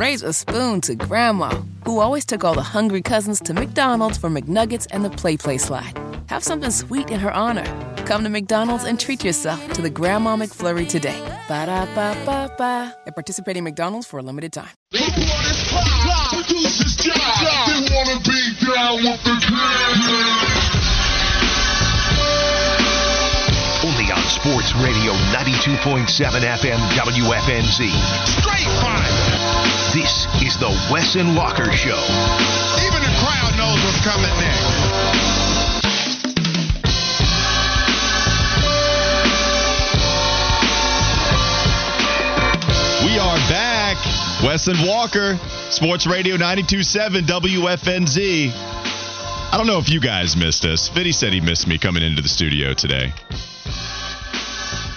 raise a spoon to Grandma, who always took all the hungry cousins to McDonald's for McNuggets and the Play Play slide. Have something sweet in her honor. Come to McDonald's and treat yourself to the Grandma McFlurry today. Ba da ba ba ba. At participating McDonald's for a limited time. Pop, produce his job. They wanna be down with the. Sports Radio 92.7 FM WFNZ. Straight fire. This is the Wes and Walker Show. Even the crowd knows what's coming next. We are back. Wes and Walker, Sports Radio 92.7 WFNZ. I don't know if you guys missed us. Fitty said he missed me coming into the studio today.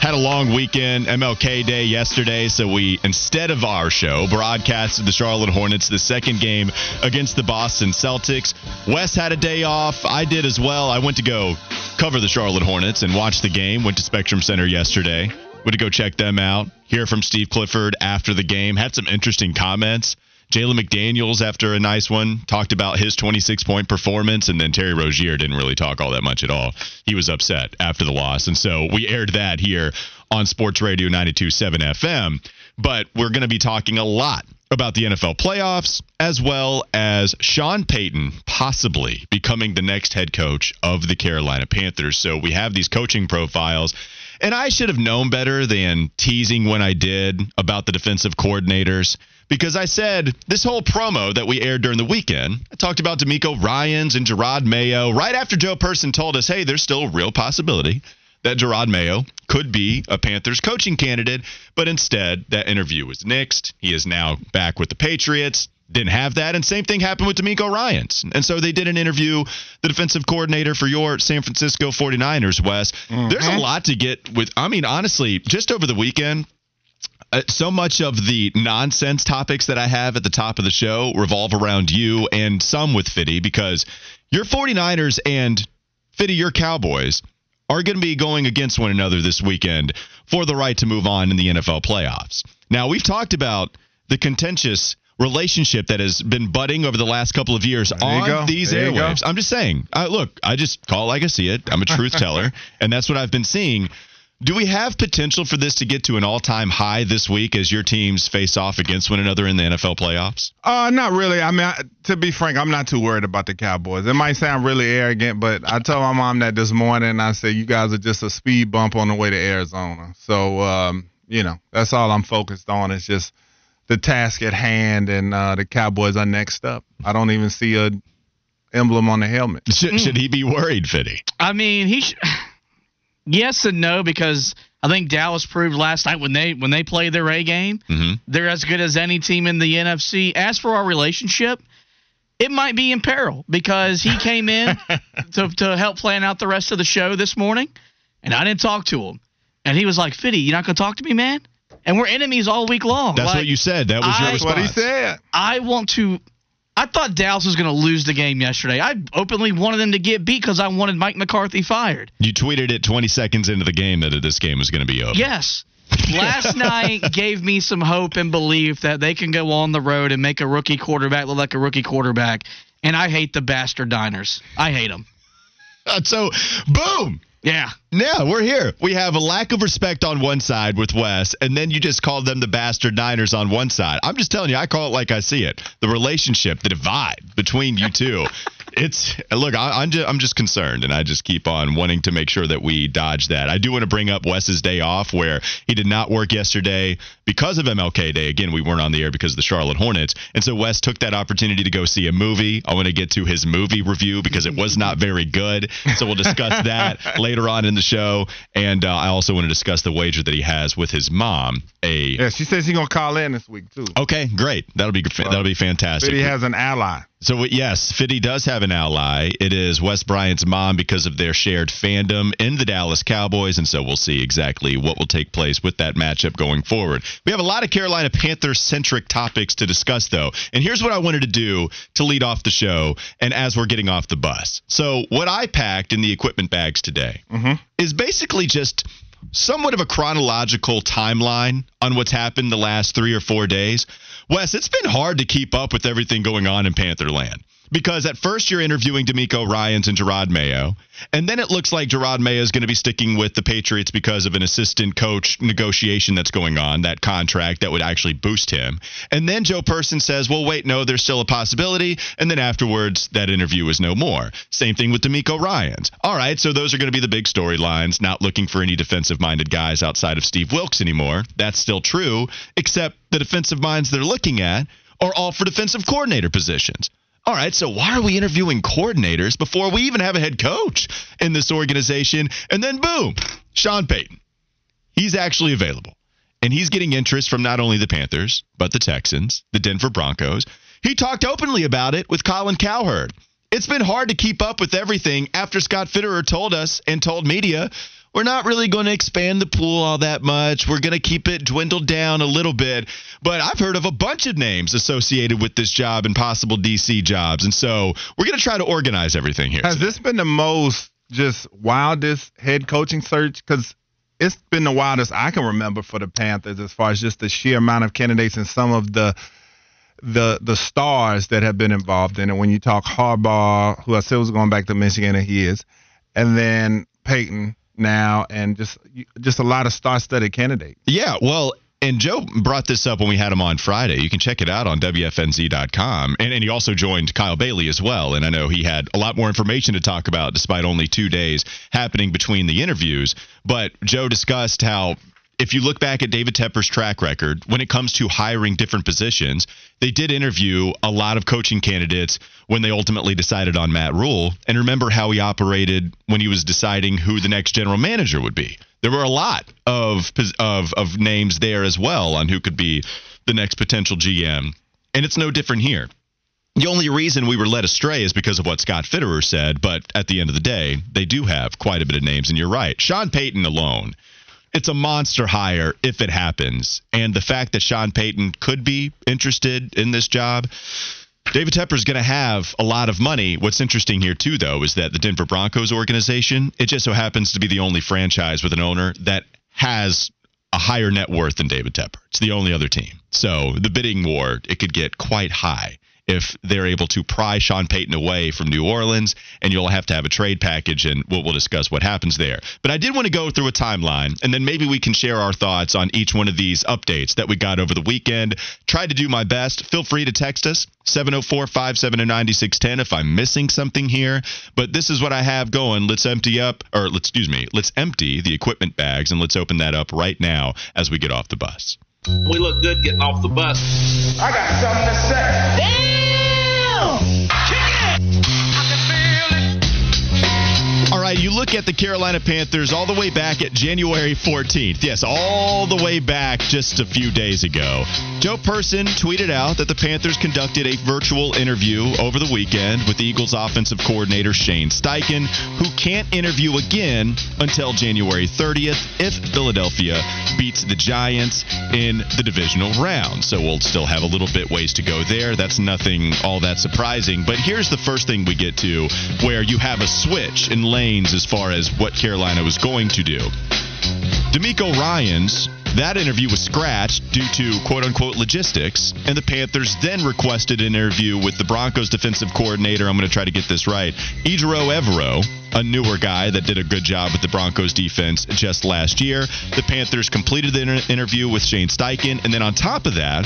Had a long weekend, MLK Day yesterday, so we, instead of our show, broadcasted the Charlotte Hornets, the second game against the Boston Celtics. Wes had a day off. I did as well. I went to go cover the Charlotte Hornets and watch the game. Went to Spectrum Center yesterday. Went to go check them out. Hear from Steve Clifford after the game. Had some interesting comments. Jalen McDaniels, after a nice one, talked about his 26 point performance, and then Terry Rozier didn't really talk all that much at all. He was upset after the loss. And so we aired that here on Sports Radio 92.7 FM. But we're going to be talking a lot about the NFL playoffs, as well as Sean Payton possibly becoming the next head coach of the Carolina Panthers. So we have these coaching profiles. And I should have known better than teasing when I did about the defensive coordinators because I said this whole promo that we aired during the weekend, I talked about DeMeco Ryans and Jerod Mayo right after Joe Person told us, hey, there's still a real possibility that Jerod Mayo could be a Panthers coaching candidate, but instead that interview was nixed. He is now back with the Patriots. Didn't have that, and same thing happened with DeMeco Ryans. And so they did an interview, the defensive coordinator for your San Francisco 49ers, Wes. Mm-hmm. There's a lot to get with. I mean, honestly, just over the weekend, so much of the nonsense topics that I have at the top of the show revolve around you and some with Fitty because your 49ers and Fitty, your Cowboys are going to be going against one another this weekend for the right to move on in the NFL playoffs. Now, we've talked about the contentious relationship that has been budding over the last couple of years go. on these There airwaves. I'm just saying, uh, look, I just call it like I see it. I'm a truth teller, and that's what I've been seeing. Do we have potential for this to get to an all-time high this week as your teams face off against one another in the NFL playoffs? Uh, not really. I mean, I, to be frank, I'm not too worried about the Cowboys. It might sound really arrogant, but I told my mom that this morning. I said, "You guys are just a speed bump on the way to Arizona." So, um, you know, that's all I'm focused on. Is just the task at hand, and uh, the Cowboys are next up. I don't even see a emblem on the helmet. Should, should he be worried, Fitty? I mean, he. Sh- yes and no because I think Dallas proved last night when they when they play their A game, Mhm. they're as good as any team in the NFC. As for our relationship, it might be in peril because he came in to to help plan out the rest of the show this morning, and I didn't talk to him, and he was like, "Fitty, you're not gonna talk to me, man." And we're enemies all week long. That's Like, what you said. That was your I- That's response. what he said. I want to. I thought Dallas was going to lose the game yesterday. I openly wanted them to get beat because I wanted Mike McCarthy fired. You tweeted it 20 seconds into the game that this game was going to be over. Yes. Last night gave me some hope and belief that they can go on the road and make a rookie quarterback look like a rookie quarterback. And I hate the bastard Niners. I hate them. So, boom. Yeah. Yeah, we're here. We have a lack of respect on one side with Wes, and then you just called them the bastard Niners on one side. I'm just telling you, I call it like I see it. The relationship, the divide between you two. it's look, I, I'm just I'm just concerned, and I just keep on wanting to make sure that we dodge that. I do want to bring up Wes's day off, where he did not work yesterday because of MLK Day. Again, we weren't on the air because of the Charlotte Hornets, and so Wes took that opportunity to go see a movie. I want to get to his movie review because it was not very good. So we'll discuss that later on in the show, and uh, I also want to discuss the wager that he has with his mom. A Yeah, she says she's gonna call in this week too. okay, great. That'll be that'll be fantastic. But he has an ally. So yes, Fitty does have an ally. It is Wes Bryant's mom because of their shared fandom in the Dallas Cowboys, and so we'll see exactly what will take place with that matchup going forward. We have a lot of Carolina Panthers centric topics to discuss, though, and here's what I wanted to do to lead off the show, and as we're getting off the bus. So what I packed in the equipment bags today mm-hmm. is basically just somewhat of a chronological timeline on what's happened the last three or four days. Wes, it's been hard to keep up with everything going on in Pantherland because at first you're interviewing DeMeco Ryans and Jerod Mayo, and then it looks like Jerod Mayo is going to be sticking with the Patriots because of an assistant coach negotiation that's going on, that contract that would actually boost him. And then Joe Person says, well, wait, no, there's still a possibility. And then afterwards, that interview is no more. Same thing with DeMeco Ryans. All right, so those are going to be the big storylines, not looking for any defensive minded guys outside of Steve Wilks anymore. That's still true, except the defensive minds they're looking at are all for defensive coordinator positions. All right, so why are we interviewing coordinators before we even have a head coach in this organization? And then boom, Sean Payton. He's actually available. And he's getting interest from not only the Panthers, but the Texans, the Denver Broncos. He talked openly about it with Colin Cowherd. It's been hard to keep up with everything after Scott Fitterer told us and told media we're not really going to expand the pool all that much. We're going to keep it dwindled down a little bit. But I've heard of a bunch of names associated with this job and possible DC jobs. And so we're going to try to organize everything here. Has this been the most just wildest head coaching search? Because it's been the wildest I can remember for the Panthers as far as just the sheer amount of candidates and some of the the the stars that have been involved in it. When you talk Harbaugh, who I said was going back to Michigan, and he is, and then Payton now, and just just a lot of star-studded candidates. Yeah, well, and Joe brought this up when we had him on Friday. You can check it out on WFNZ.com. And, and he also joined Kyle Bailey as well. And I know he had a lot more information to talk about despite only two days happening between the interviews. But Joe discussed how if you look back at David Tepper's track record, when it comes to hiring different positions, they did interview a lot of coaching candidates when they ultimately decided on Matt Rhule. And remember how he operated when he was deciding who the next general manager would be. There were a lot of of of names there as well on who could be the next potential GM. And it's no different here. The only reason we were led astray is because of what Scott Fitterer said, but at the end of the day, they do have quite a bit of names, and you're right. Sean Payton alone it's a monster hire if it happens. And the fact that Sean Payton could be interested in this job, David Tepper is going to have a lot of money. What's interesting here, too, though, is that the Denver Broncos organization, it just so happens to be the only franchise with an owner that has a higher net worth than David Tepper. It's the only other team. So the bidding war, it could get quite high if they're able to pry Sean Payton away from New Orleans, and you'll have to have a trade package, and we'll, we'll discuss what happens there. But I did want to go through a timeline, and then maybe we can share our thoughts on each one of these updates that we got over the weekend. Tried to do my best. Feel free to text us 704 570 9610 if I'm missing something here. But this is what I have going. Let's empty up, or let's, excuse me, let's empty the equipment bags and let's open that up right now as we get off the bus. We look good getting off the bus. I got something to say. Damn! You look at the Carolina Panthers all the way back at January 14th. Yes, all the way back just a few days ago. Joe Person tweeted out that the Panthers conducted a virtual interview over the weekend with the Eagles offensive coordinator Shane Steichen, who can't interview again until January 30th if Philadelphia beats the Giants in the divisional round. So we'll still have a little bit ways to go there. That's nothing all that surprising. But here's the first thing we get to where you have a switch in lanes as far as what Carolina was going to do. DeMeco Ryans, that interview was scratched due to quote unquote logistics, and the Panthers then requested an interview with the Broncos defensive coordinator. I'm going to try to get this right. Ejiro Evero, a newer guy that did a good job with the Broncos defense just last year. The Panthers completed the inter- interview with Shane Steichen, and then on top of that,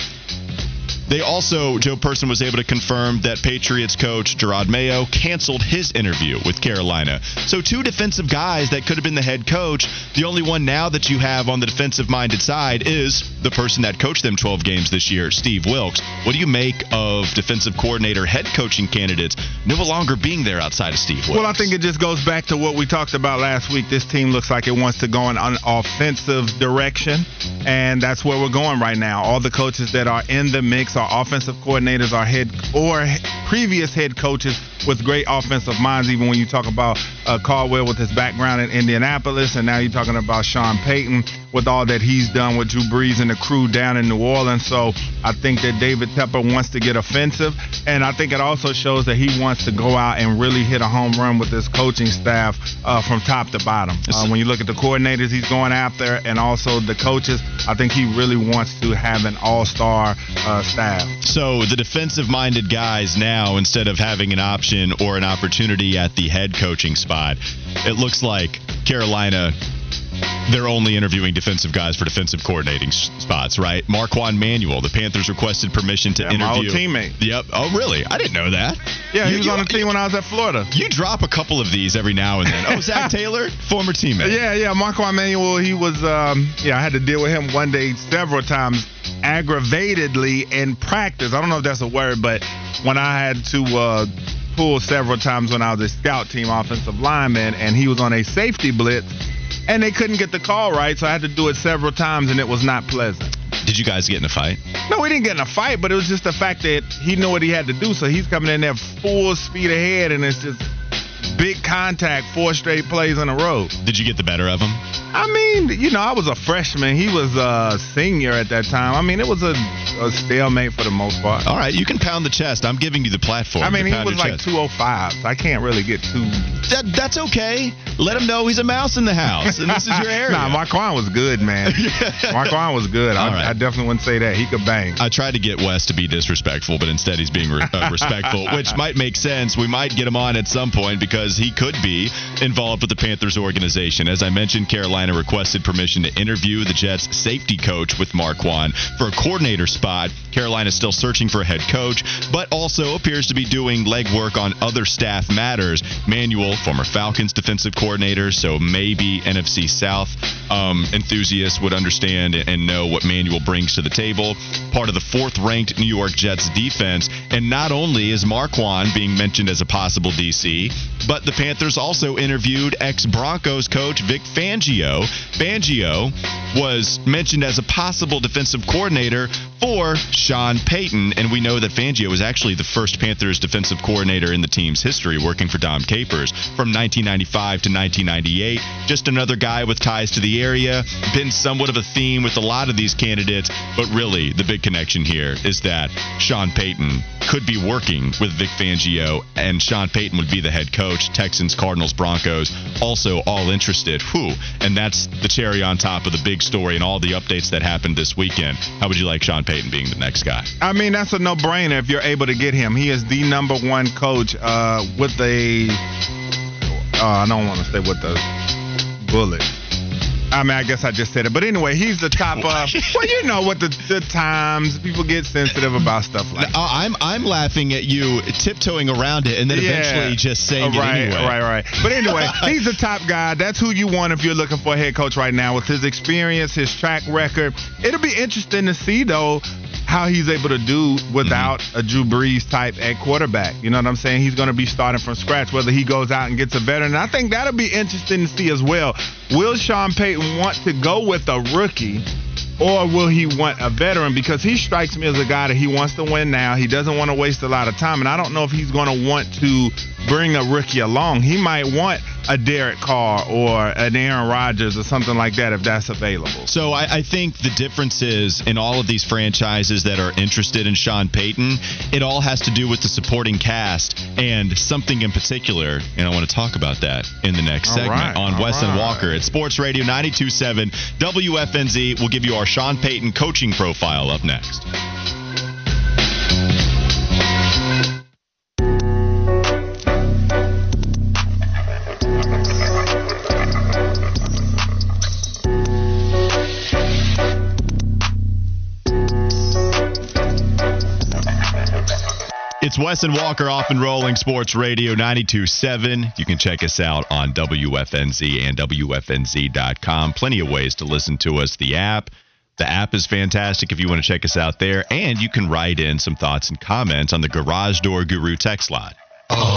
they also, Joe Person was able to confirm that Patriots coach Jerod Mayo canceled his interview with Carolina. So, two defensive guys that could have been the head coach. The only one now that you have on the defensive minded side is the person that coached them 12 games this year, Steve Wilks. What do you make of defensive coordinator, head coaching candidates no longer being there outside of Steve Wilks? Well, I think it just goes back to what we talked about last week. This team looks like it wants to go in an offensive direction, and that's where we're going right now. All the coaches that are in the mix are offensive coordinators or head or previous head coaches with great offensive minds. Even when you talk about uh, Caldwell with his background in Indianapolis, and now you're talking about Sean Payton with all that he's done with Drew Brees and the crew down in New Orleans. So I think that David Tepper wants to get offensive, and I think it also shows that he wants to go out and really hit a home run with this coaching staff uh, from top to bottom. Uh, when you look at the coordinators he's going after, and also the coaches, I think he really wants to have an all-star uh, So the defensive minded guys now, instead of having an option or an opportunity at the head coaching spot, it looks like Carolina. They're only interviewing defensive guys for defensive coordinating spots, right? Marquand Manuel, the Panthers requested permission to Yeah, my old teammate. Yep. Oh, really? I didn't know that. Yeah, he You- was you- on the team when I was at Florida. You drop a couple of these every now and then. Oh, Zach Taylor, former teammate. Yeah, yeah. Marco Emmanuel, he was, um, yeah, I had to deal with him one day several times, aggravatedly in practice. I don't know if that's a word, but when I had to uh, pull several times when I was a scout team offensive lineman, and he was on a safety blitz, and they couldn't get the call right, so I had to do it several times, and it was not pleasant. Did you guys get in a fight? No, we didn't get in a fight, but it was just the fact that he knew what he had to do, so he's coming in there full speed ahead, and it's just big contact, four straight plays in a row. Did you get the better of him? I mean, you know, I was a freshman. He was a senior at that time. I mean, it was a, a stalemate for the most part. All right, you can pound the chest. I'm giving you the platform. I mean, he was like chest. 205, so I can't really get too. That, that's okay. Let him know he's a mouse in the house, and this is your area. nah, Marquand was good, man. Marquand was good. I, right. I definitely wouldn't say that. He could bang. I tried to get Wes to be disrespectful, but instead he's being re- uh, respectful, which might make sense. We might get him on at some point because he could be involved with the Panthers organization. As I mentioned, Carolina requested permission to interview the Jets safety coach with Marquand for a coordinator spot. Carolina is still searching for a head coach, but also appears to be doing legwork on other staff matters. Manuel, former Falcons defensive coordinator, so maybe NFC South um, enthusiasts would understand and know what Manuel brings to the table. Part of the fourth ranked New York Jets defense. And not only is Marquand being mentioned as a possible DC, but the Panthers also interviewed ex Broncos coach Vic Fangio. Fangio was mentioned as a possible defensive coordinator for Sean Payton. And we know that Fangio was actually the first Panthers defensive coordinator in the team's history, working for Dom Capers from 1995 to 1998. Just another guy with ties to the area. Been somewhat of a theme with a lot of these candidates, but really the big connection here is that Sean Payton could be working with Vic Fangio, and Sean Payton would be the head coach. Texans, Cardinals, Broncos, also all interested. Whew. And that's the cherry on top of the big story and all the updates that happened this weekend. How would you like Sean Payton being the next guy? I mean, that's a no-brainer if you're able to get him. He is the number one coach uh, with a. Uh, I don't want to say with the bullet. I mean, I guess I just said it, but anyway, he's the top. Uh, well, you know what the the times people get sensitive about stuff like. Uh, I'm I'm laughing at you tiptoeing around it and then Yeah. eventually just saying right, it anyway. Right, right. But anyway, he's the top guy. That's who you want if you're looking for a head coach right now with his experience, his track record. It'll be interesting to see though how he's able to do without mm-hmm. a Drew Brees type at quarterback. You know what I'm saying? He's going to be starting from scratch. Whether he goes out and gets a veteran, I think that'll be interesting to see as well. Will Sean Payton want to go with a rookie? Or will he want a veteran? Because he strikes me as a guy that he wants to win now. He doesn't want to waste a lot of time. And I don't know if he's going to want to bring a rookie along. He might want a Derek Carr or an Aaron Rodgers or something like that if that's available. So I, I think the difference is in all of these franchises that are interested in Sean Payton, it all has to do with the supporting cast and something in particular. And I want to talk about that in the next All segment right, on all Wes and right. Walker at Sports Radio 92.7 WFNZ. We'll give you our Sean Payton coaching profile up next. It's Wes and Walker off and rolling Sports Radio 92.7. You can check us out on WFNZ and WFNZ.com. Plenty of ways to listen to us. The app. The app is fantastic if you want to check us out there. And you can write in some thoughts and comments on the Garage Door Guru text line. Oh,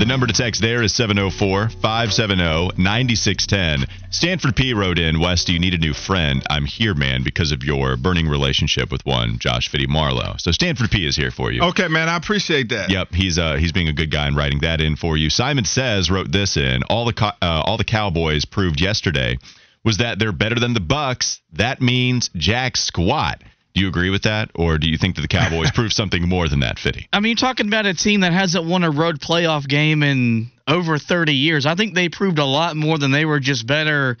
The number to text there is 704 570 9610. Stanford P wrote in Wes, do you need a new friend? I'm here, man, because of your burning relationship with one, Josh Fitty Marlowe. So Stanford P is here for you. Okay, man, I appreciate that. Yep, he's uh he's being a good guy and writing that in for you. Simon says wrote this in. All the co- uh, all the Cowboys proved yesterday was that they're better than the Bucs. That means jack squat. Do you agree with that, or do you think that the Cowboys proved something more than that, Fitty? I mean, you're talking about a team that hasn't won a road playoff game in over 30 years. I think they proved a lot more than they were just better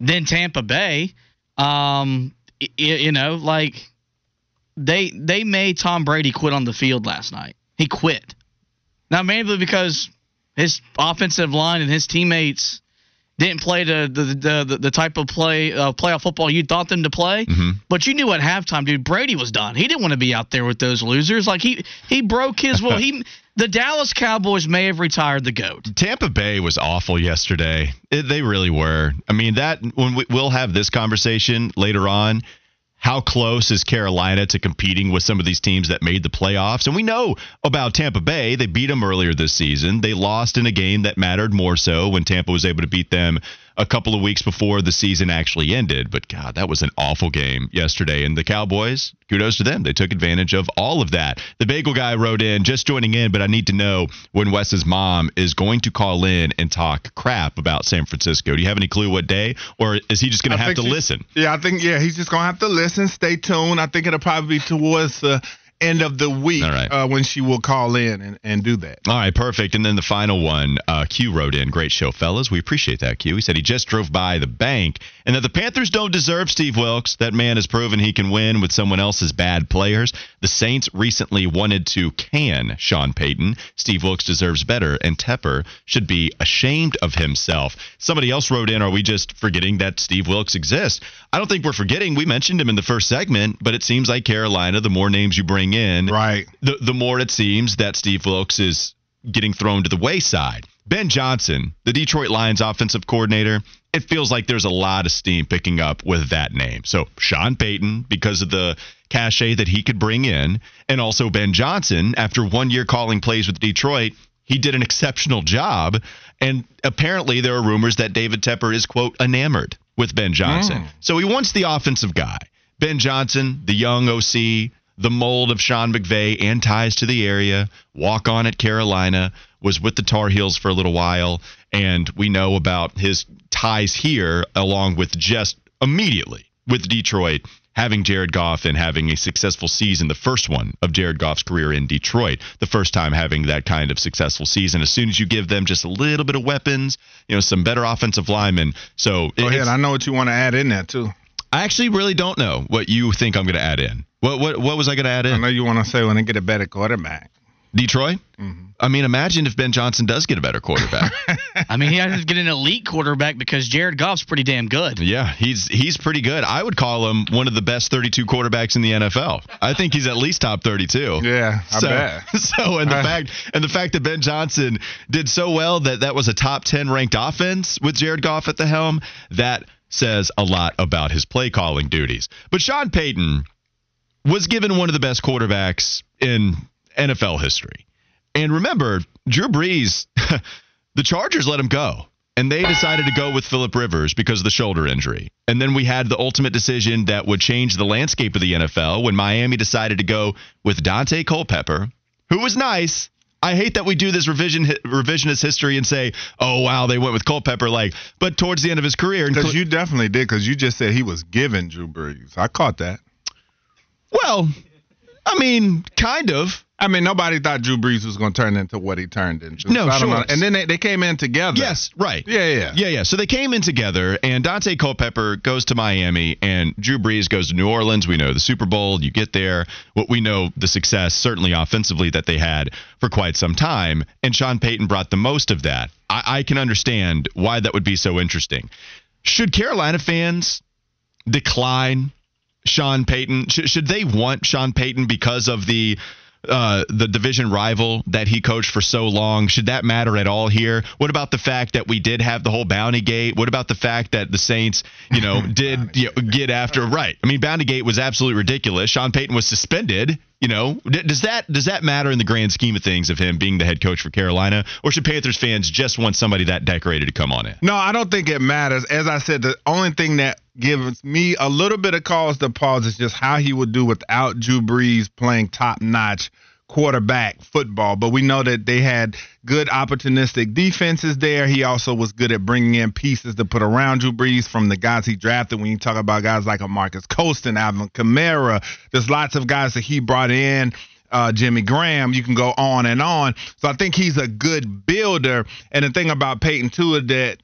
than Tampa Bay. Um, y- y- you know, like they they made Tom Brady quit on the field last night. He quit. Now, mainly because his offensive line and his teammates didn't play the the the, the, type of play uh, playoff football you thought them to play. But you knew at halftime, dude, Brady was done. He didn't want to be out there with those losers. Like he he broke his will. he the Dallas Cowboys may have retired the goat. Tampa Bay was awful yesterday. It, they really were. I mean, that when we, we'll have this conversation later on. How close is Carolina to competing with some of these teams that made the playoffs? And we know about Tampa Bay. They beat them earlier this season. They lost in a game that mattered more so when Tampa was able to beat them a couple of weeks before the season actually ended. But God, that was an awful game yesterday. And the Cowboys, kudos to them. They took advantage of all of that. The bagel guy wrote in, just joining in, but I need to know when Wes's mom is going to call in and talk crap about San Francisco. Do you have any clue what day? Or is he just going to have to listen? Yeah, I think yeah, he's just gonna have to listen. Stay tuned. I think it'll probably be towards the end of the week All right. uh, when she will call in and, and do that. All right, perfect. And then the final one, uh, Q wrote in, great show, fellas. We appreciate that, Q. He said he just drove by the bank and that the Panthers don't deserve Steve Wilks. That man has proven he can win with someone else's bad players. The Saints recently wanted to can Sean Payton. Steve Wilks deserves better, and Tepper should be ashamed of himself. Somebody else wrote in, are we just forgetting that Steve Wilks exists? I don't think we're forgetting. We mentioned him in the first segment, but it seems like Carolina, the more names you bring in, Right. the the more it seems that Steve Wilks is getting thrown to the wayside. Ben Johnson, the Detroit Lions offensive coordinator, it feels like there's a lot of steam picking up with that name. So Sean Payton, because of the cachet that he could bring in, and also Ben Johnson, after one year calling plays with Detroit, he did an exceptional job. And apparently there are rumors that David Tepper is, quote, enamored with Ben Johnson. Mm. So he wants the offensive guy. Ben Johnson, the young OC, the mold of Sean McVay and ties to the area, walk on at Carolina, was with the Tar Heels for a little while, and we know about his ties here along with just immediately with Detroit having Jared Goff and having a successful season, the first one of Jared Goff's career in Detroit, the first time having that kind of successful season. As soon as you give them just a little bit of weapons, you know, some better offensive linemen. So Go ahead. I know what you want to add in there too. I actually really don't know what you think I'm going to add in. What what what was I going to add in? I know you want to say when they get a better quarterback. Detroit? Mm-hmm. I mean, imagine if Ben Johnson does get a better quarterback. I mean, he has to get an elite quarterback because Jared Goff's pretty damn good. yeah, he's he's pretty good. I would call him one of the best 32 quarterbacks in the NFL. I think he's at least top 32. Yeah, I so, bet. So and the fact and the fact that Ben Johnson did so well that that was a top 10 ranked offense with Jared Goff at the helm, that says a lot about his play calling duties. But Sean Payton was given one of the best quarterbacks in NFL history. And remember, Drew Brees, the Chargers let him go. And they decided to go with Philip Rivers because of the shoulder injury. And then we had the ultimate decision that would change the landscape of the NFL when Miami decided to go with Daunte Culpepper, who was nice. I hate that we do this revision revisionist history and say, "Oh wow, they went with Culpepper." Like, but towards the end of his career, Because you definitely did. Because you just said he was given Drew Brees. I caught that. well, I mean, kind of. I mean, nobody thought Drew Brees was going to turn into what he turned into. No, So sure. And then they, they came in together. Yes, right. Yeah, yeah. Yeah, yeah. So they came in together, and Daunte Culpepper goes to Miami, and Drew Brees goes to New Orleans. We know the Super Bowl. You get there. What we know the success, certainly offensively, that they had for quite some time, and Sean Payton brought the most of that. I, I can understand why that would be so interesting. Should Carolina fans decline Sean Payton? Should, should they want Sean Payton because of the uh, the division rival that he coached for so long? Should that matter at all here? What about the fact that we did have the whole Bounty Gate? What about the fact that the Saints, you know, did you know, get after right? I mean, Bounty Gate was absolutely ridiculous. Sean Payton was suspended You know, does that does that matter in the grand scheme of things of him being the head coach for Carolina, or should Panthers fans just want somebody that decorated to come on in? No, I don't think it matters. As I said, the only thing that gives me a little bit of cause to pause is just how he would do without Drew Brees playing top notch quarterback football. But we know that they had good opportunistic defenses there. He also was good at bringing in pieces to put around Drew Brees from the guys he drafted. When you talk about guys like a Marques Colston, Alvin Kamara, there's lots of guys that he brought in. Uh, Jimmy Graham, you can go on and on. So I think he's a good builder. And the thing about Payton is that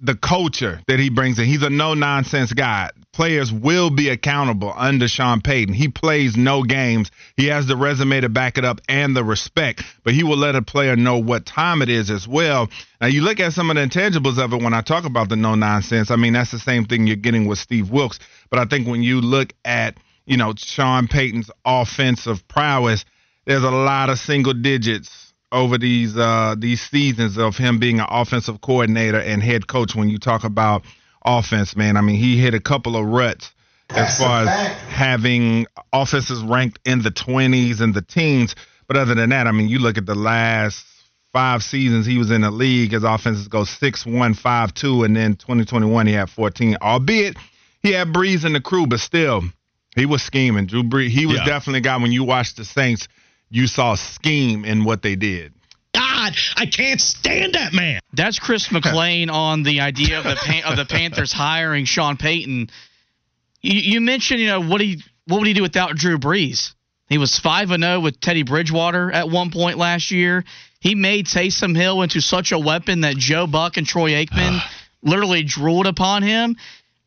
the culture that he brings in. He's a no nonsense guy. Players will be accountable under Sean Payton. He plays no games. He has the resume to back it up and the respect, but he will let a player know what time it is as well. Now, you look at some of the intangibles of it when I talk about the no nonsense. I mean, that's the same thing you're getting with Steve Wilks. But I think when you look at, you know, Sean Payton's offensive prowess, there's a lot of single digits over these uh, these seasons of him being an offensive coordinator and head coach. When you talk about offense, man, I mean he hit a couple of ruts as far as having offenses ranked in the 20s and the teens. But other than that, I mean, you look at the last five seasons he was in the league, his offenses go 6 1, 5 2, and then 2021 he had 14, albeit he had Brees in the crew, but still, he was scheming. Drew Brees, he was Yeah. definitely a guy when you watch the Saints, you saw scheme in what they did. God, I can't stand that man. That's Chris McLean on the idea of the Pan- of the Panthers hiring Sean Payton. You, you mentioned, you know, what he what would he do without Drew Brees? He was five and zero with Teddy Bridgewater at one point last year. He made Taysom Hill into such a weapon that Joe Buck and Troy Aikman literally drooled upon him.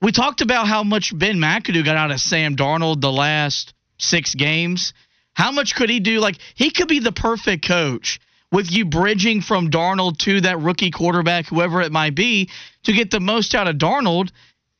We talked about how much Ben McAdoo got out of Sam Darnold the last six games. How much could he do? Like he could be the perfect coach with you bridging from Darnold to that rookie quarterback, whoever it might be, to get the most out of Darnold.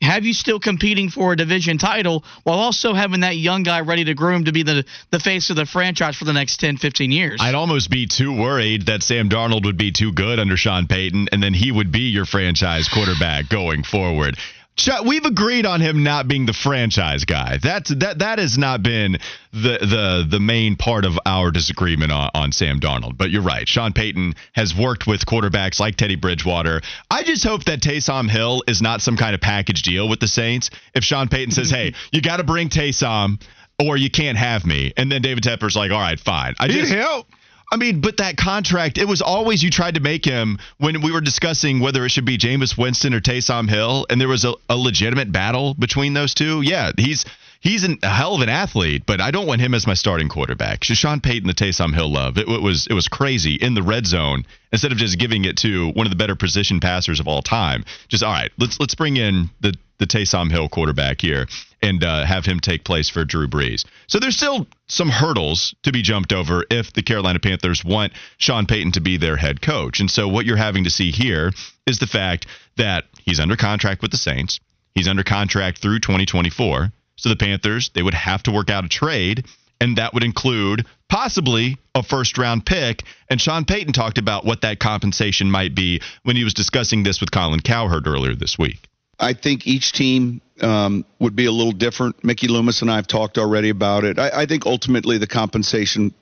Have you still competing for a division title while also having that young guy ready to groom to be the the face of the franchise for the next 10, 15 years? I'd almost be too worried that Sam Darnold would be too good under Sean Payton, and then he would be your franchise quarterback going forward. Ch- We've agreed on him not being the franchise guy. That's that that has not been the the the main part of our disagreement on, on Sam Darnold. But you're right. Sean Payton has worked with quarterbacks like Teddy Bridgewater. I just hope that Taysom Hill is not some kind of package deal with the Saints. If Sean Payton says, "Hey, you got to bring Taysom," or you can't have me, and then David Tepper's like, "All right, fine." I He'd just help. I mean, but that contract, it was always you tried to make him when we were discussing whether it should be Jameis Winston or Taysom Hill, and there was a, a legitimate battle between those two. Yeah, he's he's an, a hell of an athlete, but I don't want him as my starting quarterback. Sean Payton, the Taysom Hill love, it, it was it was crazy in the red zone instead of just giving it to one of the better position passers of all time. Just all right, let's let's bring in the the Taysom Hill quarterback here and uh, have him take place for Drew Brees. So there's still some hurdles to be jumped over if the Carolina Panthers want Sean Payton to be their head coach. And so what you're having to see here is the fact that he's under contract with the Saints. He's under contract through 2024. So the Panthers, they would have to work out a trade and that would include possibly a first round pick. And Sean Payton talked about what that compensation might be when he was discussing this with Colin Cowherd earlier this week. I think each team um, would be a little different. Mickey Loomis and I have talked already about it. I, I think ultimately the compensation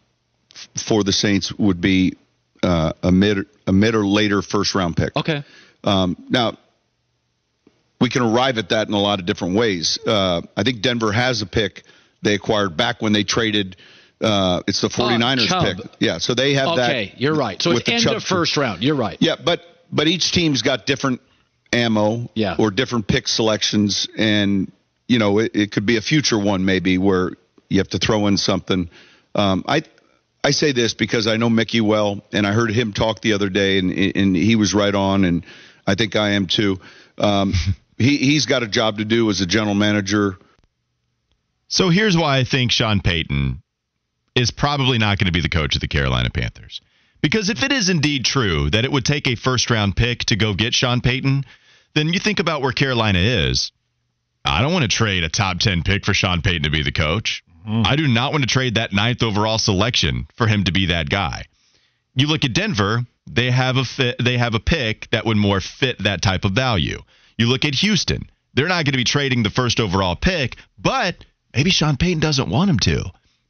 f- for the Saints would be uh, a mid a mid or later first round pick. Okay. Um, now, we can arrive at that in a lot of different ways. Uh, I think Denver has a pick they acquired back when they traded. Uh, it's the 49ers Chubb. pick. Yeah, so they have that. Okay, you're right. So it's the end Chubb of first round. You're right. yeah, but but each team's got different ammo Yeah. or different pick selections, and you know it, it could be a future one maybe where you have to throw in something. Um, I I say this because I know Mickey well, and I heard him talk the other day, and and he was right on, and I think I am too. Um, he he's got a job to do as a general manager. So here's why I think Sean Payton is probably not going to be the coach of the Carolina Panthers. Because if it is indeed true that it would take a first round pick to go get Sean Payton, then you think about where Carolina is. I don't want to trade a top 10 pick for Sean Payton to be the coach. Mm-hmm. I do not want to trade that ninth overall selection for him to be that guy. You look at Denver, they have a fit, they have a pick that would more fit that type of value. You look at Houston, they're not going to be trading the first overall pick, but maybe Sean Payton doesn't want him to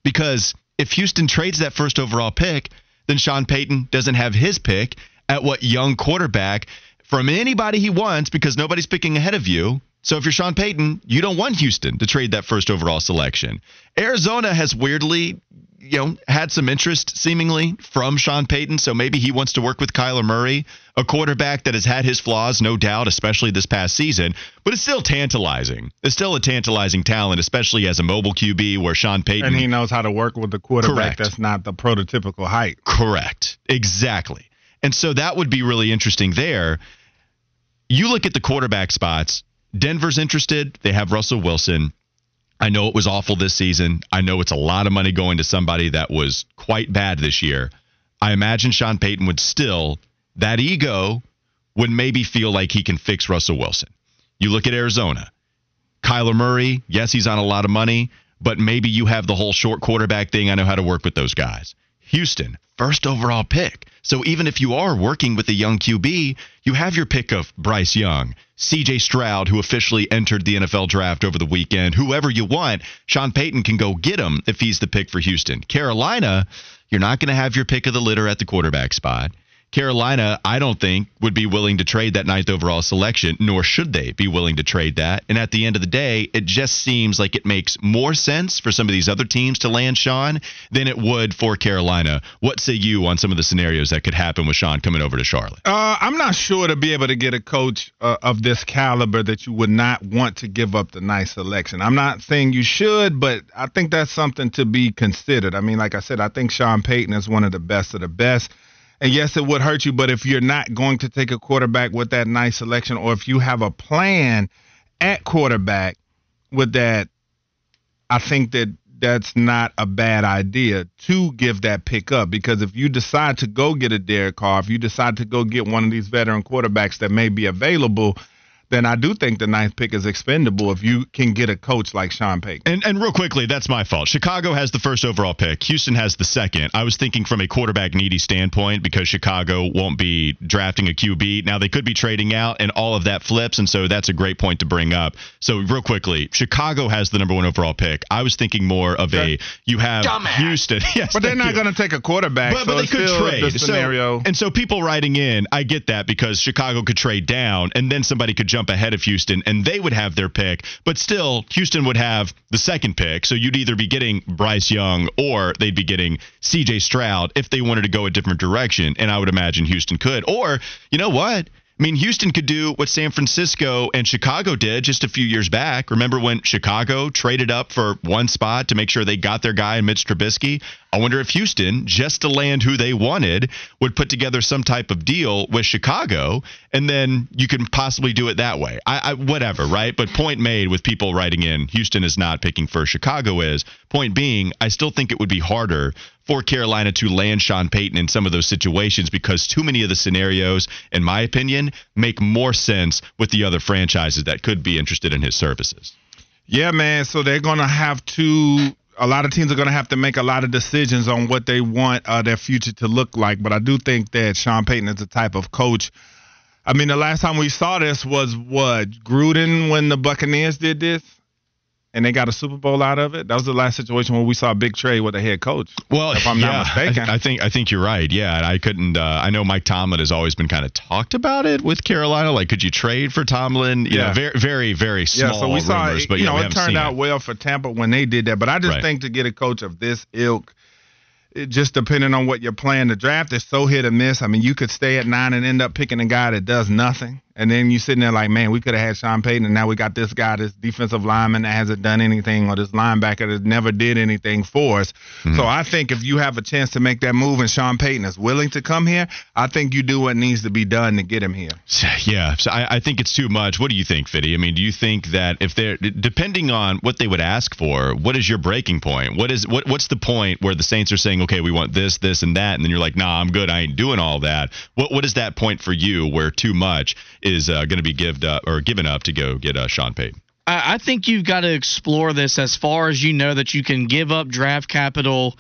because if Houston trades that first overall pick, then Sean Payton doesn't have his pick at what young quarterback from anybody he wants because nobody's picking ahead of you. So if you're Sean Payton, you don't want Houston to trade that first overall selection. Arizona has weirdly, you know, had some interest seemingly from Sean Payton, so maybe he wants to work with Kyler Murray, a quarterback that has had his flaws, no doubt, especially this past season, but it's still tantalizing. It's still a tantalizing talent, especially as a mobile QB where Sean Payton And he knows how to work with the quarterback Correct. that's not the prototypical height. Correct. Exactly. And so that would be really interesting there. You look at the quarterback spots. Denver's interested. They have Russell Wilson. I know it was awful this season. I know it's a lot of money going to somebody that was quite bad this year. I imagine Sean Payton would still, that ego would maybe feel like he can fix Russell Wilson. You look at Arizona. Kyler Murray, yes, he's on a lot of money, but maybe you have the whole short quarterback thing. I know how to work with those guys. Houston, first overall pick. So even if you are working with a young QB, you have your pick of Bryce Young, CJ Stroud, who officially entered the NFL draft over the weekend. Whoever you want, Sean Payton can go get him if he's the pick for Houston. Carolina, you're not going to have your pick of the litter at the quarterback spot. Carolina, I don't think, would be willing to trade that ninth overall selection, nor should they be willing to trade that. And at the end of the day, it just seems like it makes more sense for some of these other teams to land Sean than it would for Carolina. What say you on some of the scenarios that could happen with Sean coming over to Charlotte? Uh, I'm not sure to be able to get a coach uh, of this caliber that you would not want to give up the nice selection. I'm not saying you should, but I think that's something to be considered. I mean, like I said, I think Sean Payton is one of the best of the best. And yes, it would hurt you, but if you're not going to take a quarterback with that nice selection, or if you have a plan at quarterback with that, I think that that's not a bad idea to give that pick up. Because if you decide to go get a Derek Carr, if you decide to go get one of these veteran quarterbacks that may be available, then I do think the ninth pick is expendable if you can get a coach like Sean Payton. And, and real quickly, that's my fault. Chicago has the first overall pick. Houston has the second. I was thinking from a quarterback needy standpoint because Chicago won't be drafting a QB. Now they could be trading out, and all of that flips, and so that's a great point to bring up. So real quickly, Chicago has the number one overall pick. I was thinking more of a you have Houston. Yes, But they're not going to take a quarterback. But, so but they could trade. The scenario. So, and so people writing in, I get that because Chicago could trade down and then somebody could jump ahead of Houston and they would have their pick. But still, Houston would have the second pick. So you'd either be getting Bryce Young or they'd be getting CJ Stroud if they wanted to go a different direction. And I would imagine Houston could. Or, you know what? I mean, Houston could do what San Francisco and Chicago did just a few years back. Remember when Chicago traded up for one spot to make sure they got their guy, Mitch Trubisky? I wonder if Houston, just to land who they wanted, would put together some type of deal with Chicago, and then you can possibly do it that way. I, I whatever, right? But point made with people writing in, Houston is not picking first. Chicago is. Point being, I still think it would be harder for Carolina to land Sean Payton in some of those situations because too many of the scenarios, in my opinion, make more sense with the other franchises that could be interested in his services. Yeah, man. So they're going to have to. A lot of teams are going to have to make a lot of decisions on what they want uh, their future to look like. But I do think that Sean Payton is the type of coach. I mean, the last time we saw this was what Gruden when the Buccaneers did this, and they got a Super Bowl out of it. That was the last situation where we saw a big trade with a head coach. Well, if I'm yeah, not mistaken. I, I think I think you're right. Yeah, and I couldn't. Uh, I know Mike Tomlin has always been kind of talked about it with Carolina. Like, could you trade for Tomlin? You Yeah. know, very very very small yeah, so we saw, rumors, but you yeah, know, it turned out it. well for Tampa when they did that. But I just Right. think to get a coach of this ilk, it just depending on what you're playing, the draft is so hit or miss. I mean, you could stay at nine and end up picking a guy that does nothing. And then you sitting there like, man, we could have had Sean Payton, and now we got this guy, this defensive lineman that hasn't done anything, or this linebacker that never did anything for us. Mm-hmm. So I think if you have a chance to make that move and Sean Payton is willing to come here, I think you do what needs to be done to get him here. Yeah, so I, I think it's too much. What do you think, Fiddy? I mean, do you think that if they're depending on what they would ask for, what is your breaking point? What is what what's the point where the Saints are saying, okay, we want this, this, and that, and then you're like, nah, I'm good, I ain't doing all that. What what is that point for you where too much is uh, going to be given up or given up to go get uh, Sean Payton? I, I think you've got to explore this as far as you know that you can give up draft capital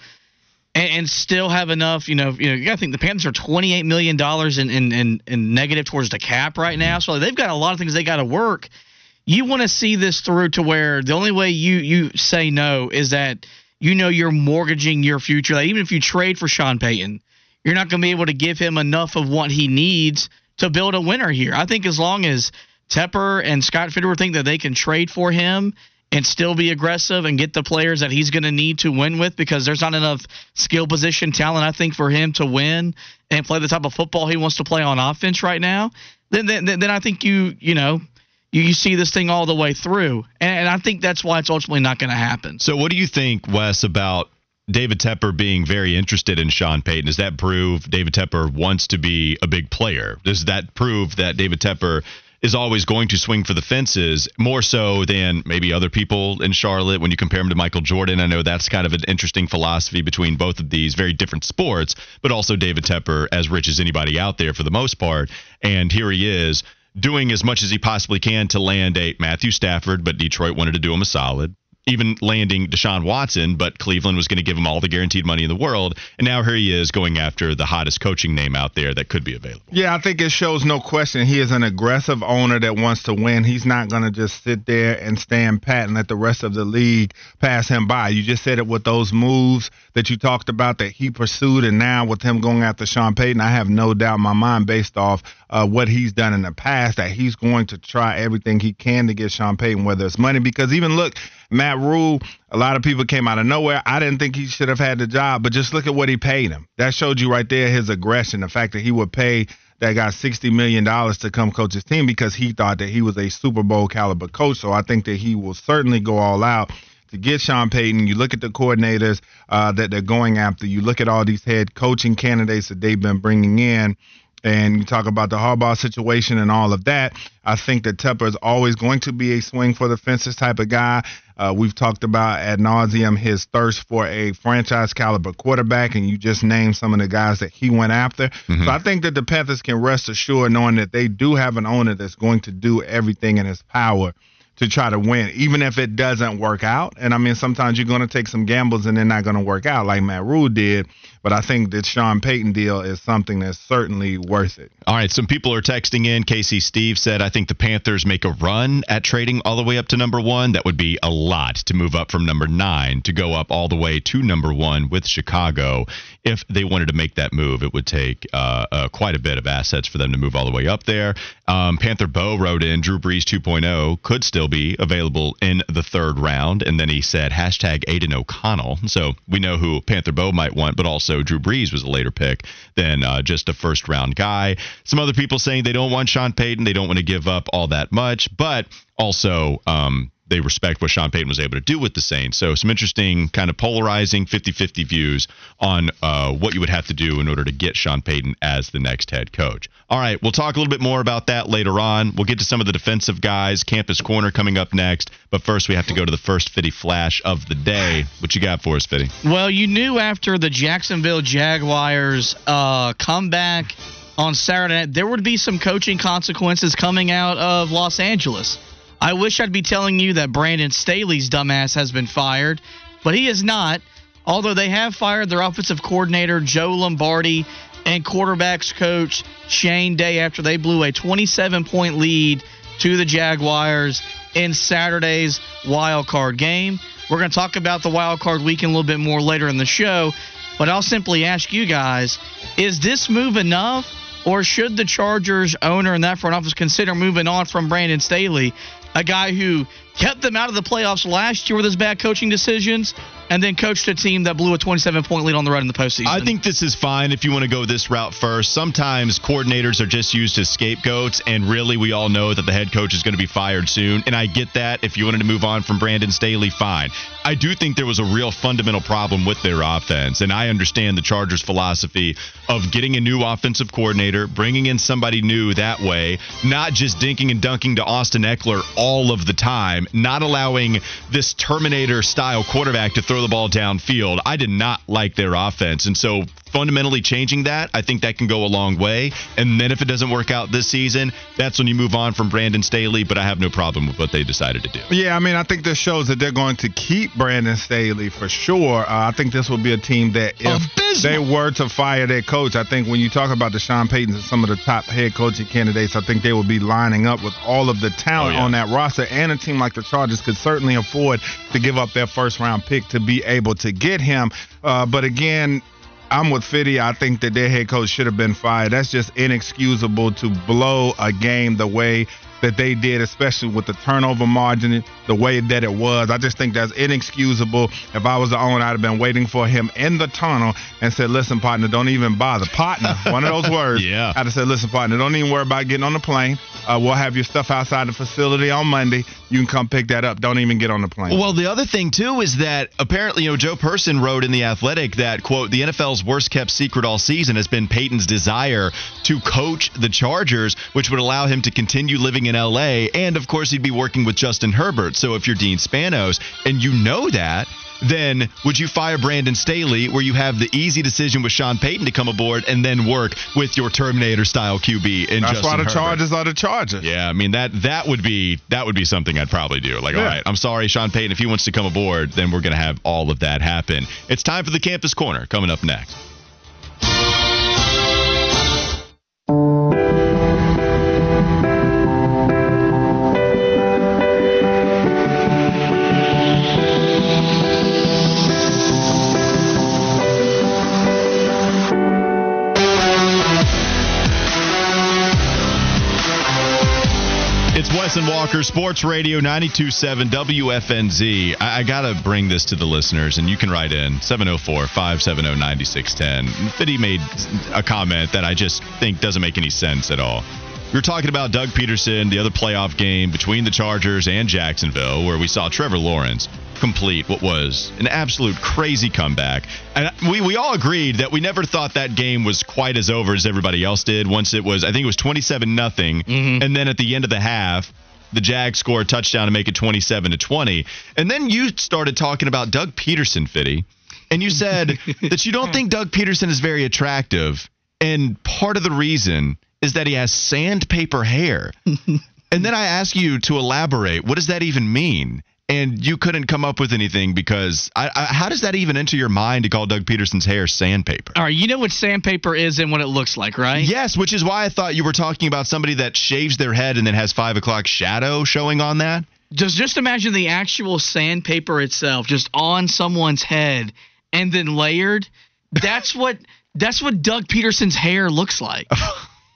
and, and still have enough. You know, you know, you got to think the Panthers are twenty eight million dollars in, in, in in negative towards the cap right now, so they've got a lot of things they got to work. You want to see this through to where the only way you you say no is that you know you're mortgaging your future. Like, even if you trade for Sean Payton, you're not going to be able to give him enough of what he needs to build a winner here. I think as long as Tepper and Scott Fitterer think that they can trade for him and still be aggressive and get the players that he's going to need to win with because there's not enough skill position talent, I think, for him to win and play the type of football he wants to play on offense right now, then then, then I think you, you know, you, you see this thing all the way through. And, and I think that's why it's ultimately not going to happen. So, what do you think, Wes, about David Tepper being very interested in Sean Payton? Does that prove David Tepper wants to be a big player? Does that prove that David Tepper is always going to swing for the fences more so than maybe other people in Charlotte when you compare him to Michael Jordan? I know that's kind of an interesting philosophy between both of these very different sports, but also David Tepper, as rich as anybody out there for the most part. And here he is doing as much as he possibly can to land a Matthew Stafford, but Detroit wanted to do him a solid even landing Deshaun Watson, but Cleveland was going to give him all the guaranteed money in the world. And now here he is going after the hottest coaching name out there that could be available. Yeah, I think it shows no question he is an aggressive owner that wants to win. He's not going to just sit there and stand pat and let the rest of the league pass him by. You just said it with those moves that you talked about that he pursued, and now with him going after Sean Payton, I have no doubt in my mind based off uh, what he's done in the past that he's going to try everything he can to get Sean Payton, whether it's money. Because even look, Matt Rhule, a lot of people came out of nowhere. I didn't think he should have had the job, but just look at what he paid him. That showed you right there his aggression, the fact that he would pay that got $60 million to come coach his team because he thought that he was a Super Bowl caliber coach. So I think that he will certainly go all out to get Sean Payton. You look at the coordinators uh, that they're going after. You look at all these head coaching candidates that they've been bringing in and you talk about the Harbaugh situation and all of that. I think that Tepper is always going to be a swing for the fences type of guy. Uh, we've talked about ad nauseum his thirst for a franchise caliber quarterback, and you just named some of the guys that he went after. Mm-hmm. So I think that the Panthers can rest assured knowing that they do have an owner that's going to do everything in his power to try to win, even if it doesn't work out. And I mean, sometimes you're going to take some gambles and they're not going to work out, like Matt Rhule did. But I think that Sean Payton deal is something that's certainly worth it. All right, some people are texting in. Casey Steve said, I think the Panthers make a run at trading all the way up to number one. That would be a lot to move up from number nine to go up all the way to number one with Chicago. If they wanted to make that move, it would take uh, uh, quite a bit of assets for them to move all the way up there. Um, Panther Bo wrote in Drew Brees 2.0 could still be available in the third round. And then he said, hashtag Aidan O'Connell. So we know who Panther Bo might want, but also also Drew Brees was a later pick than uh, just a first round guy. Some other people saying they don't want Sean Payton, they don't want to give up all that much, but also um, they respect what Sean Payton was able to do with the Saints. So some interesting kind of polarizing 50-50 views on uh, what you would have to do in order to get Sean Payton as the next head coach. All right, we'll talk a little bit more about that later on. We'll get to some of the defensive guys, Campus Corner coming up next. But first, we have to go to the first Fitty Flash of the day. What you got for us, Fitty? Well, you knew after the Jacksonville Jaguars uh, comeback on Saturday, there would be some coaching consequences coming out of Los Angeles. I wish I'd be telling you that Brandon Staley's dumbass has been fired, but he is not. Although they have fired their offensive coordinator, Joe Lombardi, and quarterbacks coach Shane Day after they blew a 27 point lead to the Jaguars in Saturday's wild card game. We're going to talk about the wild card weekend a little bit more later in the show, but I'll simply ask you guys is this move enough? Or should the Chargers owner and that front office consider moving on from Brandon Staley a guy who kept them out of the playoffs last year with his bad coaching decisions and then coached a team that blew a 27 point lead on the road in the postseason. I think this is fine if you want to go this route first. Sometimes coordinators are just used as scapegoats, and really, we all know that the head coach is going to be fired soon. And I get that. If you wanted to move on from Brandon Staley, fine. I do think there was a real fundamental problem with their offense, and I understand the Chargers' philosophy of getting a new offensive coordinator, bringing in somebody new that way, not just dinking and dunking to Austin Ekeler all of the time, not allowing this Terminator style quarterback to throw the ball downfield. I did not like their offense. And so fundamentally changing that, I think that can go a long way. And then if it doesn't work out this season, that's when you move on from Brandon Staley. But I have no problem with what they decided to do. Yeah, I mean, I think this shows that they're going to keep Brandon Staley for sure. Uh, I think this will be a team that if Abysmal. they were to fire their coach, I think when you talk about the Sean Paytons and some of the top head coaching candidates, I think they will be lining up with all of the talent Oh, yeah. on that roster. And a team like the Chargers could certainly afford to give up their first round pick to be able to get him. Uh, but again, I'm with Fiddy. I think that their head coach should have been fired. That's just inexcusable to blow a game the way that they did, especially with the turnover margin, the way that it was. I just think that's inexcusable. If I was the owner, I'd have been waiting for him in the tunnel and said, listen, partner, don't even bother. Partner, one of those words. Yeah. I'd have said, listen, partner, don't even worry about getting on the plane. Uh, we'll have your stuff outside the facility on Monday. You can come pick that up. Don't even get on the plane. Well, the other thing too is that apparently, you know, Joe Person wrote in the Athletic that quote the NFL's worst kept secret all season has been Payton's desire to coach the Chargers, which would allow him to continue living in LA, and of course he'd be working with Justin Herbert. So if you're Dean Spanos and you know that. Then would you fire Brandon Staley, where you have the easy decision with Sean Payton to come aboard and then work with your Terminator style QB in That's Justin why the Herbert? Chargers are the Chargers. Yeah, I mean that that would be that would be something I'd probably do. Like, all Yeah. right, I'm sorry, Sean Payton, if he wants to come aboard, then we're gonna have all of that happen. It's time for the campus corner coming up next. Wes and Walker, Sports Radio 927 WFNZ. I, I got to bring this to the listeners, and you can write in 704 570 9610. Fiddy made a comment that I just think doesn't make any sense at all. We were talking about Doug Pederson, the other playoff game between the Chargers and Jacksonville, where we saw Trevor Lawrence complete what was an absolute crazy comeback. And we, we all agreed that we never thought that game was quite as over as everybody else did. Once it was, I think it was 27 nothing, mm-hmm. and then at the end of the half, the Jags score a touchdown to make it 27 to 20. And then you started talking about Doug Pederson, Fitty, and you said that you don't think Doug Pederson is very attractive. And part of the reason is that he has sandpaper hair. and then I ask you to elaborate. What does that even mean? And you couldn't come up with anything because I, I, how does that even enter your mind to call Doug Pederson's hair sandpaper? All right, you know what sandpaper is and what it looks like, right? Yes, which is why I thought you were talking about somebody that shaves their head and then has five o'clock shadow showing on that. Just just imagine the actual sandpaper itself just on someone's head and then layered. That's what that's what Doug Pederson's hair looks like.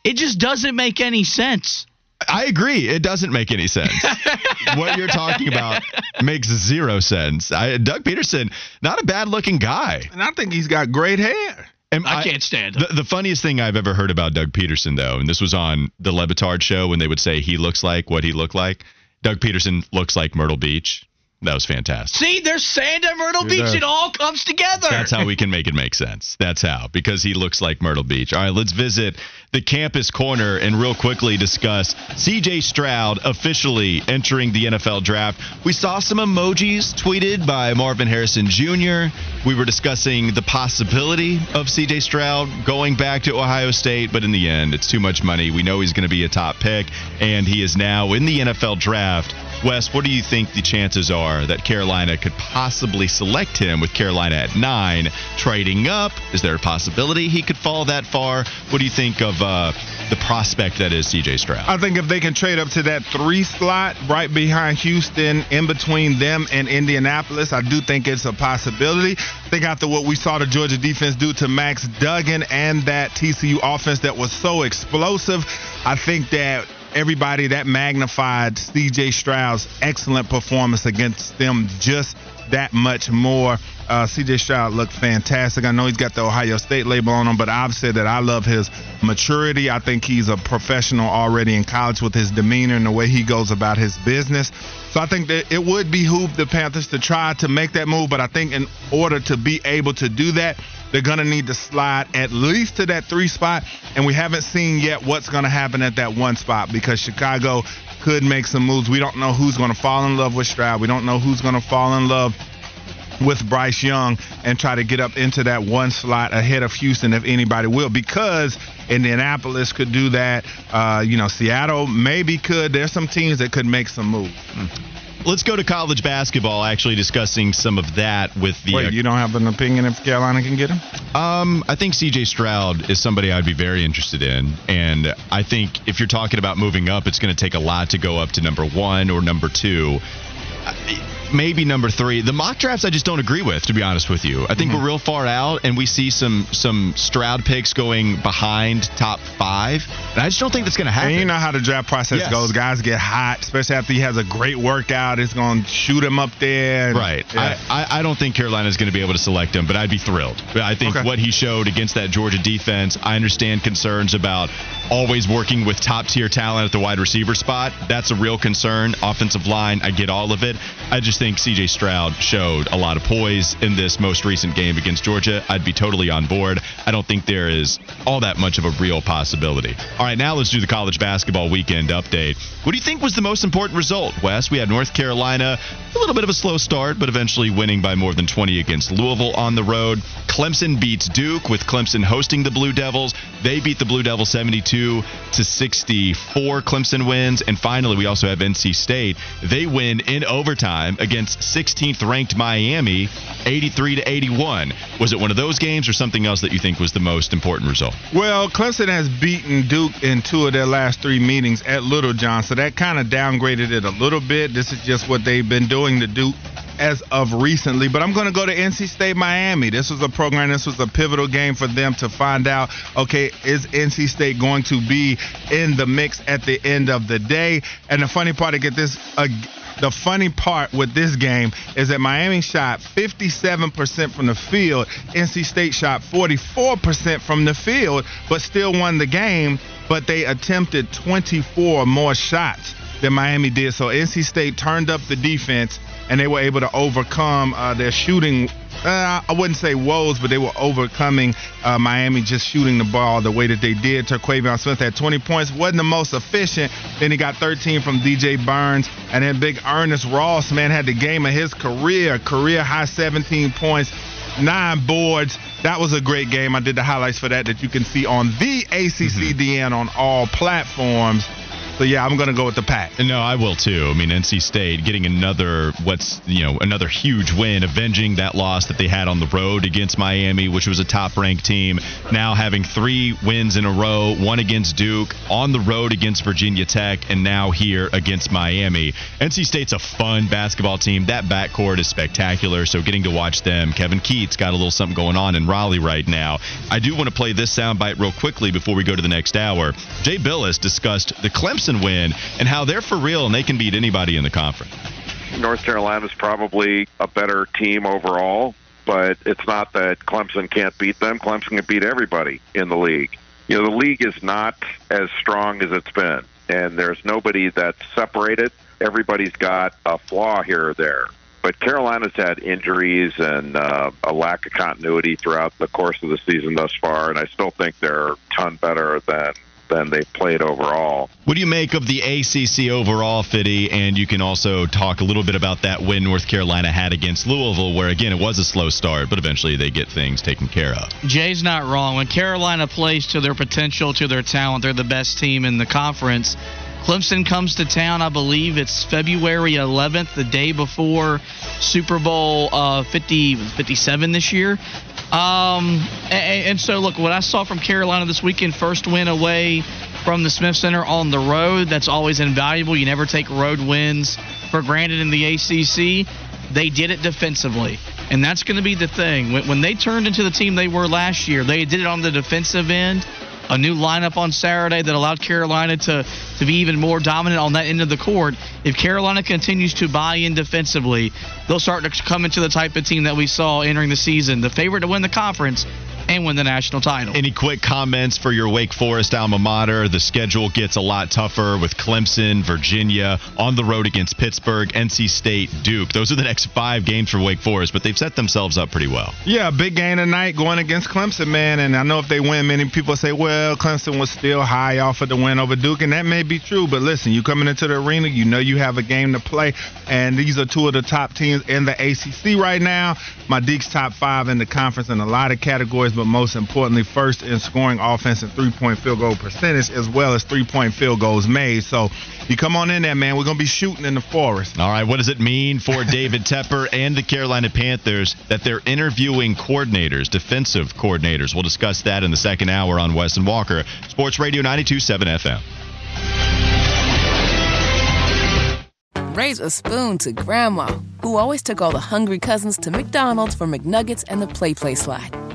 It just doesn't make any sense. I agree. It doesn't make any sense. what you're talking about makes zero sense. I, Doug Pederson, not a bad looking guy. And I think he's got great hair. And I can't stand him. The, the funniest thing I've ever heard about Doug Pederson, though, and this was on the Le Batard show when they would say he looks like what he looked like. Doug Pederson looks like Myrtle Beach. That was fantastic. See, there's sand at Myrtle He Beach. does. It all comes together. That's how we can make it make sense. That's how, because he looks like Myrtle Beach. All right, let's visit the campus corner and real quickly discuss CJ Stroud officially entering the NFL draft. We saw some emojis tweeted by Marvin Harrison Jr. We were discussing the possibility of CJ Stroud going back to Ohio State, but in the end, it's too much money. We know he's going to be a top pick, and he is now in the NFL draft. Wes, what do you think the chances are that Carolina could possibly select him with Carolina at nine, trading up? Is there a possibility he could fall that far? What do you think of uh, the prospect that is CJ Stroud? I think if they can trade up to that three slot right behind Houston, in between them and Indianapolis, I do think it's a possibility. I think after what we saw the Georgia defense do to Max Duggan and that TCU offense that was so explosive, I think that everybody that magnified CJ Stroud's excellent performance against them just that much more. Uh, CJ Stroud looked fantastic. I know he's got the Ohio State label on him, but I've said that I love his maturity. I think he's a professional already in college with his demeanor and the way he goes about his business. So I think that it would behoove the Panthers to try to make that move, but I think in order to be able to do that, they're going to need to slide at least to that three spot. And we haven't seen yet what's going to happen at that one spot because Chicago could make some moves. We don't know who's going to fall in love with Stroud. We don't know who's going to fall in love with Bryce Young and try to get up into that one slot ahead of Houston if anybody will because Indianapolis could do that. Uh, you know, Seattle maybe could. There's some teams that could make some moves. Let's go to college basketball. Actually, discussing some of that with the. Wait, uh, you don't have an opinion if Carolina can get him? Um, I think C.J. Stroud is somebody I'd be very interested in, and I think if you're talking about moving up, it's going to take a lot to go up to number one or number two. Uh, Maybe number three. The mock drafts I just don't agree with, to be honest with you. I think mm-hmm. we're real far out, and we see some some Stroud picks going behind top five, and I just don't think that's going to happen. And you know how the draft process Yes. goes. Guys get hot, especially after he has a great workout. It's going to shoot him up there. and- Right. Yeah. I, I, I don't think Carolina is going to be able to select him, but I'd be thrilled. But I think Okay. what he showed against that Georgia defense, I understand concerns about always working with top tier talent at the wide receiver spot. That's a real concern. Offensive line, I get all of it. I just think CJ Stroud showed a lot of poise in this most recent game against Georgia. I'd be totally on board. I don't think there is all that much of a real possibility. All right, now let's do the college basketball weekend update. What do you think was the most important result, Wes? We had North Carolina, a little bit of a slow start, but eventually winning by more than 20 against Louisville on the road. Clemson beats Duke with Clemson hosting the Blue Devils. They beat the Blue Devils 72 to 64. Clemson wins. And finally, we also have NC State. They win in overtime against 16th ranked Miami, 83 to 81. Was it one of those games or something else that you think was the most important result? Well, Clemson has beaten Duke in two of their last three meetings at Littlejohn, so that kind of downgraded it a little bit. This is just what they've been doing to Duke as of recently. But I'm going to go to NC State Miami. This was a program, this was a pivotal game for them to find out okay, is NC State going to be in the mix at the end of the day? And the funny part to get this. Uh, the funny part with this game is that Miami shot 57% from the field. NC State shot 44% from the field, but still won the game. But they attempted 24 more shots than Miami did. So NC State turned up the defense and they were able to overcome uh, their shooting. Uh, I wouldn't say woes, but they were overcoming uh, Miami just shooting the ball the way that they did. Terquavion Smith had 20 points, wasn't the most efficient. Then he got 13 from DJ Burns, and then Big Ernest Ross, man, had the game of his career, career high 17 points, nine boards. That was a great game. I did the highlights for that that you can see on the ACCDN on all platforms. So yeah, I'm gonna go with the pack. No, I will too. I mean, NC State getting another what's you know another huge win, avenging that loss that they had on the road against Miami, which was a top-ranked team. Now having three wins in a row, one against Duke, on the road against Virginia Tech, and now here against Miami. NC State's a fun basketball team. That backcourt is spectacular. So getting to watch them, Kevin Keatts got a little something going on in Raleigh right now. I do want to play this soundbite real quickly before we go to the next hour. Jay Bilas discussed the Clemson win and how they're for real and they can beat anybody in the conference. North Carolina's probably a better team overall, but it's not that Clemson can't beat them. Clemson can beat everybody in the league. You know, the league is not as strong as it's been, and there's nobody that's separated. Everybody's got a flaw here or there. But Carolina's had injuries and uh, a lack of continuity throughout the course of the season thus far, and I still think they're a ton better than than they've played overall. What do you make of the ACC overall, Fitty? And you can also talk a little bit about that win North Carolina had against Louisville, where again it was a slow start, but eventually they get things taken care of. Jay's not wrong. When Carolina plays to their potential, to their talent, they're the best team in the conference. Clemson comes to town, I believe it's February 11th, the day before Super Bowl uh, 50, 57 this year. Um, and, and so, look, what I saw from Carolina this weekend, first win away from the Smith Center on the road, that's always invaluable. You never take road wins for granted in the ACC. They did it defensively. And that's going to be the thing. When, when they turned into the team they were last year, they did it on the defensive end. A new lineup on Saturday that allowed Carolina to, to be even more dominant on that end of the court. If Carolina continues to buy in defensively, they'll start to come into the type of team that we saw entering the season. The favorite to win the conference, and win the national title. Any quick comments for your Wake Forest alma mater? The schedule gets a lot tougher with Clemson, Virginia, on the road against Pittsburgh, NC State, Duke. Those are the next five games for Wake Forest, but they've set themselves up pretty well. Yeah, big game tonight going against Clemson, man. And I know if they win, many people say, well, Clemson was still high off of the win over Duke, and that may be true. But listen, you coming into the arena, you know you have a game to play, and these are two of the top teams in the ACC right now. My Deacs top five in the conference in a lot of categories, but most importantly, first in scoring offense and three-point field goal percentage, as well as three-point field goals made. So you come on in there, man. We're gonna be shooting in the forest. All right, what does it mean for David Tepper and the Carolina Panthers that they're interviewing coordinators, defensive coordinators? We'll discuss that in the second hour on Wes and Walker, Sports Radio 92.7 FM. Raise a spoon to Grandma, who always took all the hungry cousins to McDonald's for McNuggets and the Play Play Slide.